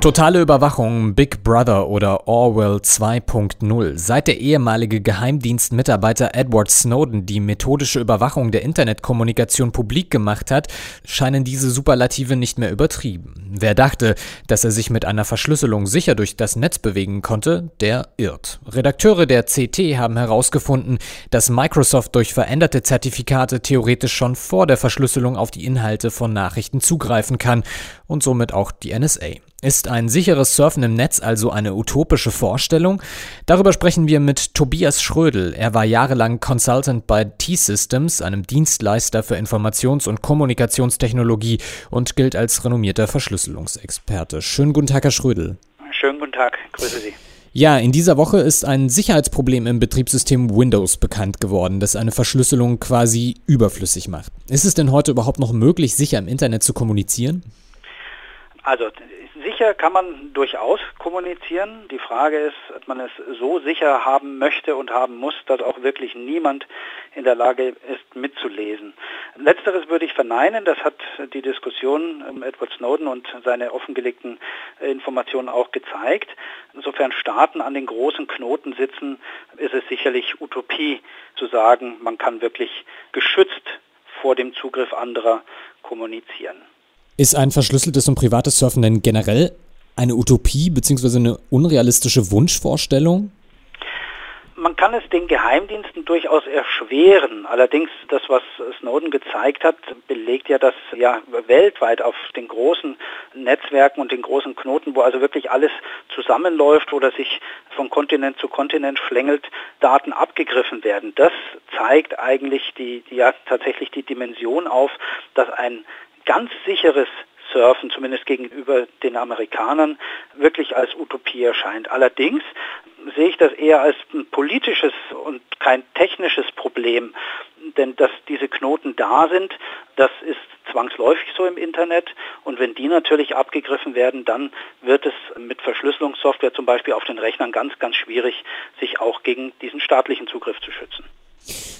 Totale Überwachung, Big Brother oder Orwell 2.0. Seit der ehemalige Geheimdienstmitarbeiter Edward Snowden die methodische Überwachung der Internetkommunikation publik gemacht hat, scheinen diese Superlative nicht mehr übertrieben. Wer dachte, dass er sich mit einer Verschlüsselung sicher durch das Netz bewegen konnte, der irrt. Redakteure der CT haben herausgefunden, dass Microsoft durch veränderte Zertifikate theoretisch schon vor der Verschlüsselung auf die Inhalte von Nachrichten zugreifen kann und somit auch die NSA. Ist ein sicheres Surfen im Netz also eine utopische Vorstellung? Darüber sprechen wir mit Tobias Schrödel. Er war jahrelang Consultant bei T-Systems, einem Dienstleister für Informations- und Kommunikationstechnologie und gilt als renommierter Verschlüsselungsexperte. Schönen guten Tag, Herr Schrödel. Schönen guten Tag, grüße Sie. Ja, in dieser Woche ist ein Sicherheitsproblem im Betriebssystem Windows bekannt geworden, das eine Verschlüsselung quasi überflüssig macht. Ist es denn heute überhaupt noch möglich, sicher im Internet zu kommunizieren? Also sicher kann man durchaus kommunizieren. Die Frage ist, ob man es so sicher haben möchte und haben muss, dass auch wirklich niemand in der Lage ist, mitzulesen. Letzteres würde ich verneinen. Das hat die Diskussion um Edward Snowden und seine offengelegten Informationen auch gezeigt. Insofern Staaten an den großen Knoten sitzen, ist es sicherlich Utopie zu sagen, man kann wirklich geschützt vor dem Zugriff anderer kommunizieren. Ist ein verschlüsseltes und privates Surfen denn generell eine Utopie bzw. eine unrealistische Wunschvorstellung? Man kann es den Geheimdiensten durchaus erschweren. Allerdings das, was Snowden gezeigt hat, belegt ja, dass ja weltweit auf den großen Netzwerken und den großen Knoten, wo also wirklich alles zusammenläuft oder sich von Kontinent zu Kontinent schlängelt, Daten abgegriffen werden. Das zeigt eigentlich die, ja tatsächlich die Dimension auf, dass ein ganz sicheres Surfen, zumindest gegenüber den Amerikanern, wirklich als Utopie erscheint. Allerdings sehe ich das eher als ein politisches und kein technisches Problem, denn dass diese Knoten da sind, das ist zwangsläufig so im Internet und wenn die natürlich abgegriffen werden, dann wird es mit Verschlüsselungssoftware zum Beispiel auf den Rechnern ganz, ganz schwierig, sich auch gegen diesen staatlichen Zugriff zu schützen.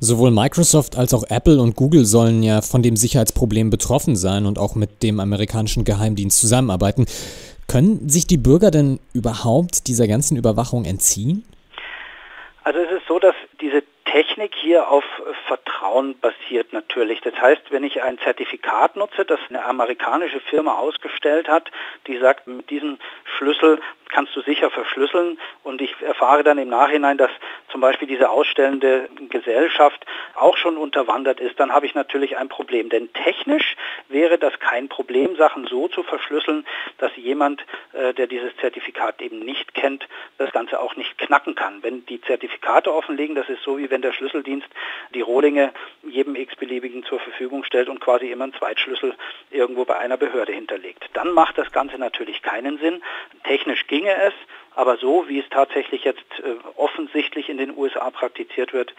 Sowohl Microsoft als auch Apple und Google sollen ja von dem Sicherheitsproblem betroffen sein und auch mit dem amerikanischen Geheimdienst zusammenarbeiten. Können sich die Bürger denn überhaupt dieser ganzen Überwachung entziehen? Also es ist so, dass diese Technik hier auf Vertrauen basiert natürlich. Das heißt, wenn ich ein Zertifikat nutze, das eine amerikanische Firma ausgestellt hat, die sagt, mit diesem Schlüssel kannst du sicher verschlüsseln und ich erfahre dann im Nachhinein, dass zum Beispiel diese ausstellende Gesellschaft auch schon unterwandert ist, dann habe ich natürlich ein Problem. Denn technisch wäre das kein Problem, Sachen so zu verschlüsseln, dass jemand, äh, der dieses Zertifikat eben nicht kennt, das Ganze auch nicht knacken kann. Wenn die Zertifikate offenlegen, das ist so wie wenn der Schlüsseldienst die Rohlinge jedem x-beliebigen zur Verfügung stellt und quasi immer einen Zweitschlüssel irgendwo bei einer Behörde hinterlegt. Dann macht das Ganze natürlich keinen Sinn. Technisch ging ginge es, aber so wie es tatsächlich jetzt äh, offensichtlich in den USA praktiziert wird,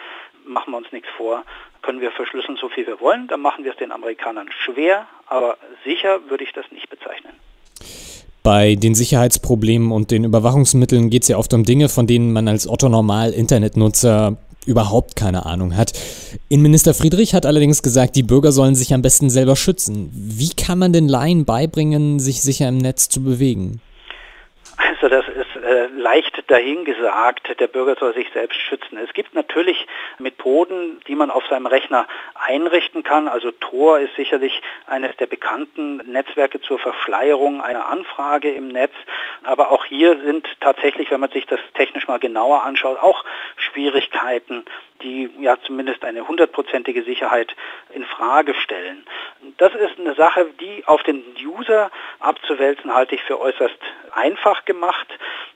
machen wir uns nichts vor, können wir verschlüsseln, so viel wir wollen. Dann machen wir es den Amerikanern schwer, aber sicher würde ich das nicht bezeichnen. Bei den Sicherheitsproblemen und den Überwachungsmitteln geht es ja oft um Dinge, von denen man als Otto-Normal-Internetnutzer überhaupt keine Ahnung hat. Innenminister Friedrich hat allerdings gesagt, die Bürger sollen sich am besten selber schützen. Wie kann man den Laien beibringen, sich sicher im Netz zu bewegen? Also das ist äh, leicht dahingesagt, der Bürger soll sich selbst schützen. Es gibt natürlich Methoden, die man auf seinem Rechner einrichten kann. Also Tor ist sicherlich eines der bekannten Netzwerke zur Verschleierung einer Anfrage im Netz. Aber auch hier sind tatsächlich, wenn man sich das technisch mal genauer anschaut, auch Schwierigkeiten, die ja zumindest eine hundertprozentige Sicherheit in Frage stellen. Das ist eine Sache, die auf den User abzuwälzen, halte ich für äußerst einfach gemacht.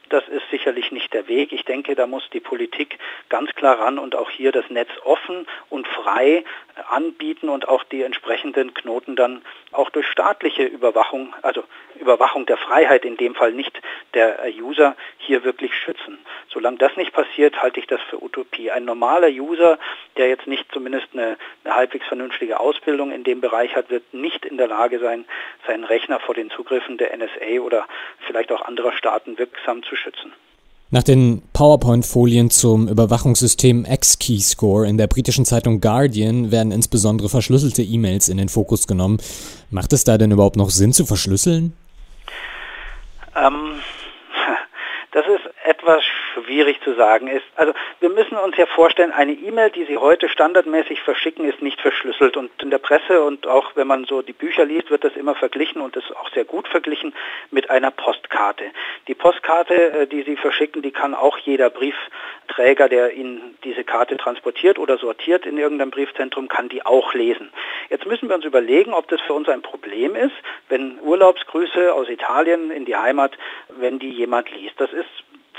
Das ist sicherlich nicht der Weg. Ich denke, da muss die Politik ganz klar ran und auch hier das Netz offen und frei anbieten und auch die entsprechenden Knoten dann auch durch staatliche Überwachung, also Überwachung der Freiheit in dem Fall nicht der User, hier wirklich schützen. Solange das nicht passiert, halte ich das für Utopie. Ein normaler User, der jetzt nicht zumindest eine, eine halbwegs vernünftige Ausbildung in dem Bereich hat, wird nicht in der Lage sein, seinen Rechner vor den Zugriffen der NSA oder vielleicht auch anderer Staaten wirksam zu schützen. Nach den PowerPoint-Folien zum Überwachungssystem X-Keyscore in der britischen Zeitung Guardian werden insbesondere verschlüsselte E-Mails in den Fokus genommen. Macht es da denn überhaupt noch Sinn zu verschlüsseln? Ähm, das ist etwas schwierig zu sagen ist. Also wir müssen uns ja vorstellen, eine E-Mail, die Sie heute standardmäßig verschicken, ist nicht verschlüsselt. Und in der Presse und auch wenn man so die Bücher liest, wird das immer verglichen und ist auch sehr gut verglichen mit einer Postkarte. Die Postkarte, äh, die Sie verschicken, die kann auch jeder Briefträger, der Ihnen diese Karte transportiert oder sortiert in irgendeinem Briefzentrum, kann die auch lesen. Jetzt müssen wir uns überlegen, ob das für uns ein Problem ist, wenn Urlaubsgrüße aus Italien in die Heimat, wenn die jemand liest. Das ist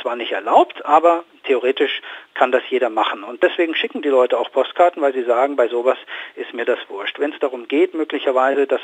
zwar nicht erlaubt, aber theoretisch kann das jeder machen. Und deswegen schicken die Leute auch Postkarten, weil sie sagen, bei sowas ist mir das wurscht. Wenn es darum geht, möglicherweise, dass,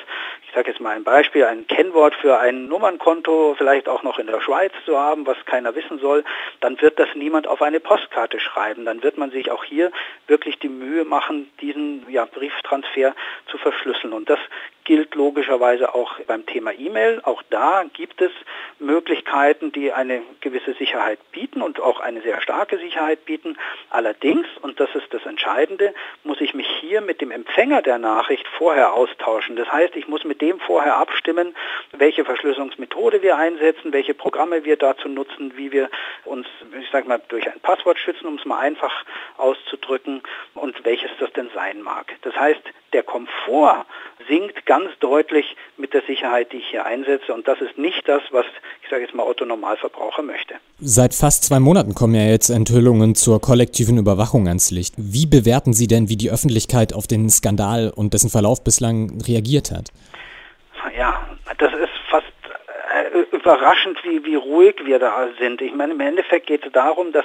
ich sage jetzt mal ein Beispiel, ein Kennwort für ein Nummernkonto vielleicht auch noch in der Schweiz zu haben, was keiner wissen soll, dann wird das niemand auf eine Postkarte schreiben. Dann wird man sich auch hier wirklich die Mühe machen, diesen ja, Brieftransfer zu verschlüsseln. Und das gilt logischerweise auch beim Thema E-Mail. Auch da gibt es Möglichkeiten, die eine gewisse Sicherheit bieten und auch eine sehr starke Sicherheit bieten. Allerdings, und das ist das Entscheidende, muss ich mich hier mit dem Empfänger der Nachricht vorher austauschen. Das heißt, ich muss mit dem vorher abstimmen, welche Verschlüsselungsmethode wir einsetzen, welche Programme wir dazu nutzen, wie wir uns, ich sage mal, durch ein Passwort schützen, um es mal einfach auszudrücken und welches das denn sein mag. Das heißt, der Komfort sinkt ganz deutlich mit der Sicherheit, die ich hier einsetze. Und das ist nicht das, was, ich sage jetzt mal, Otto Normalverbraucher möchte. Seit fast zwei Monaten kommen ja jetzt Enthüllungen zur kollektiven Überwachung ans Licht. Wie bewerten Sie denn, wie die Öffentlichkeit auf den Skandal und dessen Verlauf bislang reagiert hat? Ja, das ist überraschend, wie, wie ruhig wir da sind. Ich meine, im Endeffekt geht es darum, dass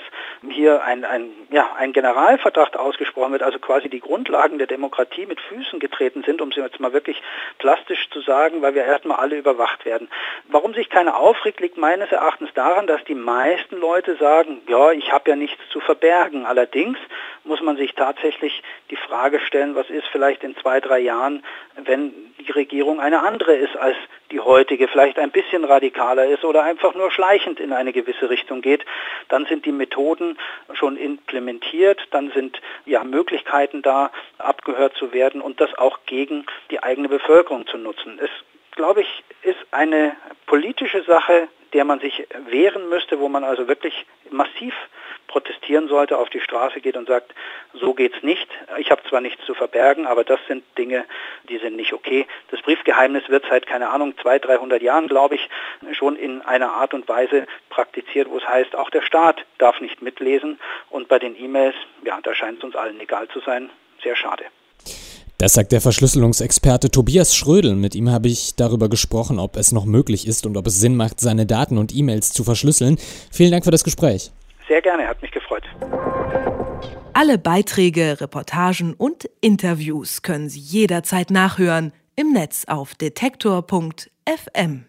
hier ein, ein, ja, ein Generalverdacht ausgesprochen wird, also quasi die Grundlagen der Demokratie mit Füßen getreten sind, um es jetzt mal wirklich plastisch zu sagen, weil wir erstmal alle überwacht werden. Warum sich keiner aufregt, liegt meines Erachtens daran, dass die meisten Leute sagen, ja, ich habe ja nichts zu verbergen. Allerdings muss man sich tatsächlich die Frage stellen, was ist vielleicht in zwei, drei Jahren, wenn die Regierung eine andere ist als die heutige, vielleicht ein bisschen radikaler ist oder einfach nur schleichend in eine gewisse Richtung geht, dann sind die Methoden schon implementiert, dann sind ja Möglichkeiten da, abgehört zu werden und das auch gegen die eigene Bevölkerung zu nutzen. Es, glaube ich, ist eine politische Sache, der man sich wehren müsste, wo man also wirklich massiv protestieren sollte, auf die Straße geht und sagt, so geht's nicht. Ich habe zwar nichts zu verbergen, aber das sind Dinge, die sind nicht okay. Das Briefgeheimnis wird seit, keine Ahnung, 200, 300 Jahren, glaube ich, schon in einer Art und Weise praktiziert, wo es heißt, auch der Staat darf nicht mitlesen. Und bei den E-Mails, ja, da scheint es uns allen egal zu sein. Sehr schade. Das sagt der Verschlüsselungsexperte Tobias Schrödel. Mit ihm habe ich darüber gesprochen, ob es noch möglich ist und ob es Sinn macht, seine Daten und E-Mails zu verschlüsseln. Vielen Dank für das Gespräch. Sehr gerne, hat mich gefreut. Alle Beiträge, Reportagen und Interviews können Sie jederzeit nachhören im Netz auf detektor.fm.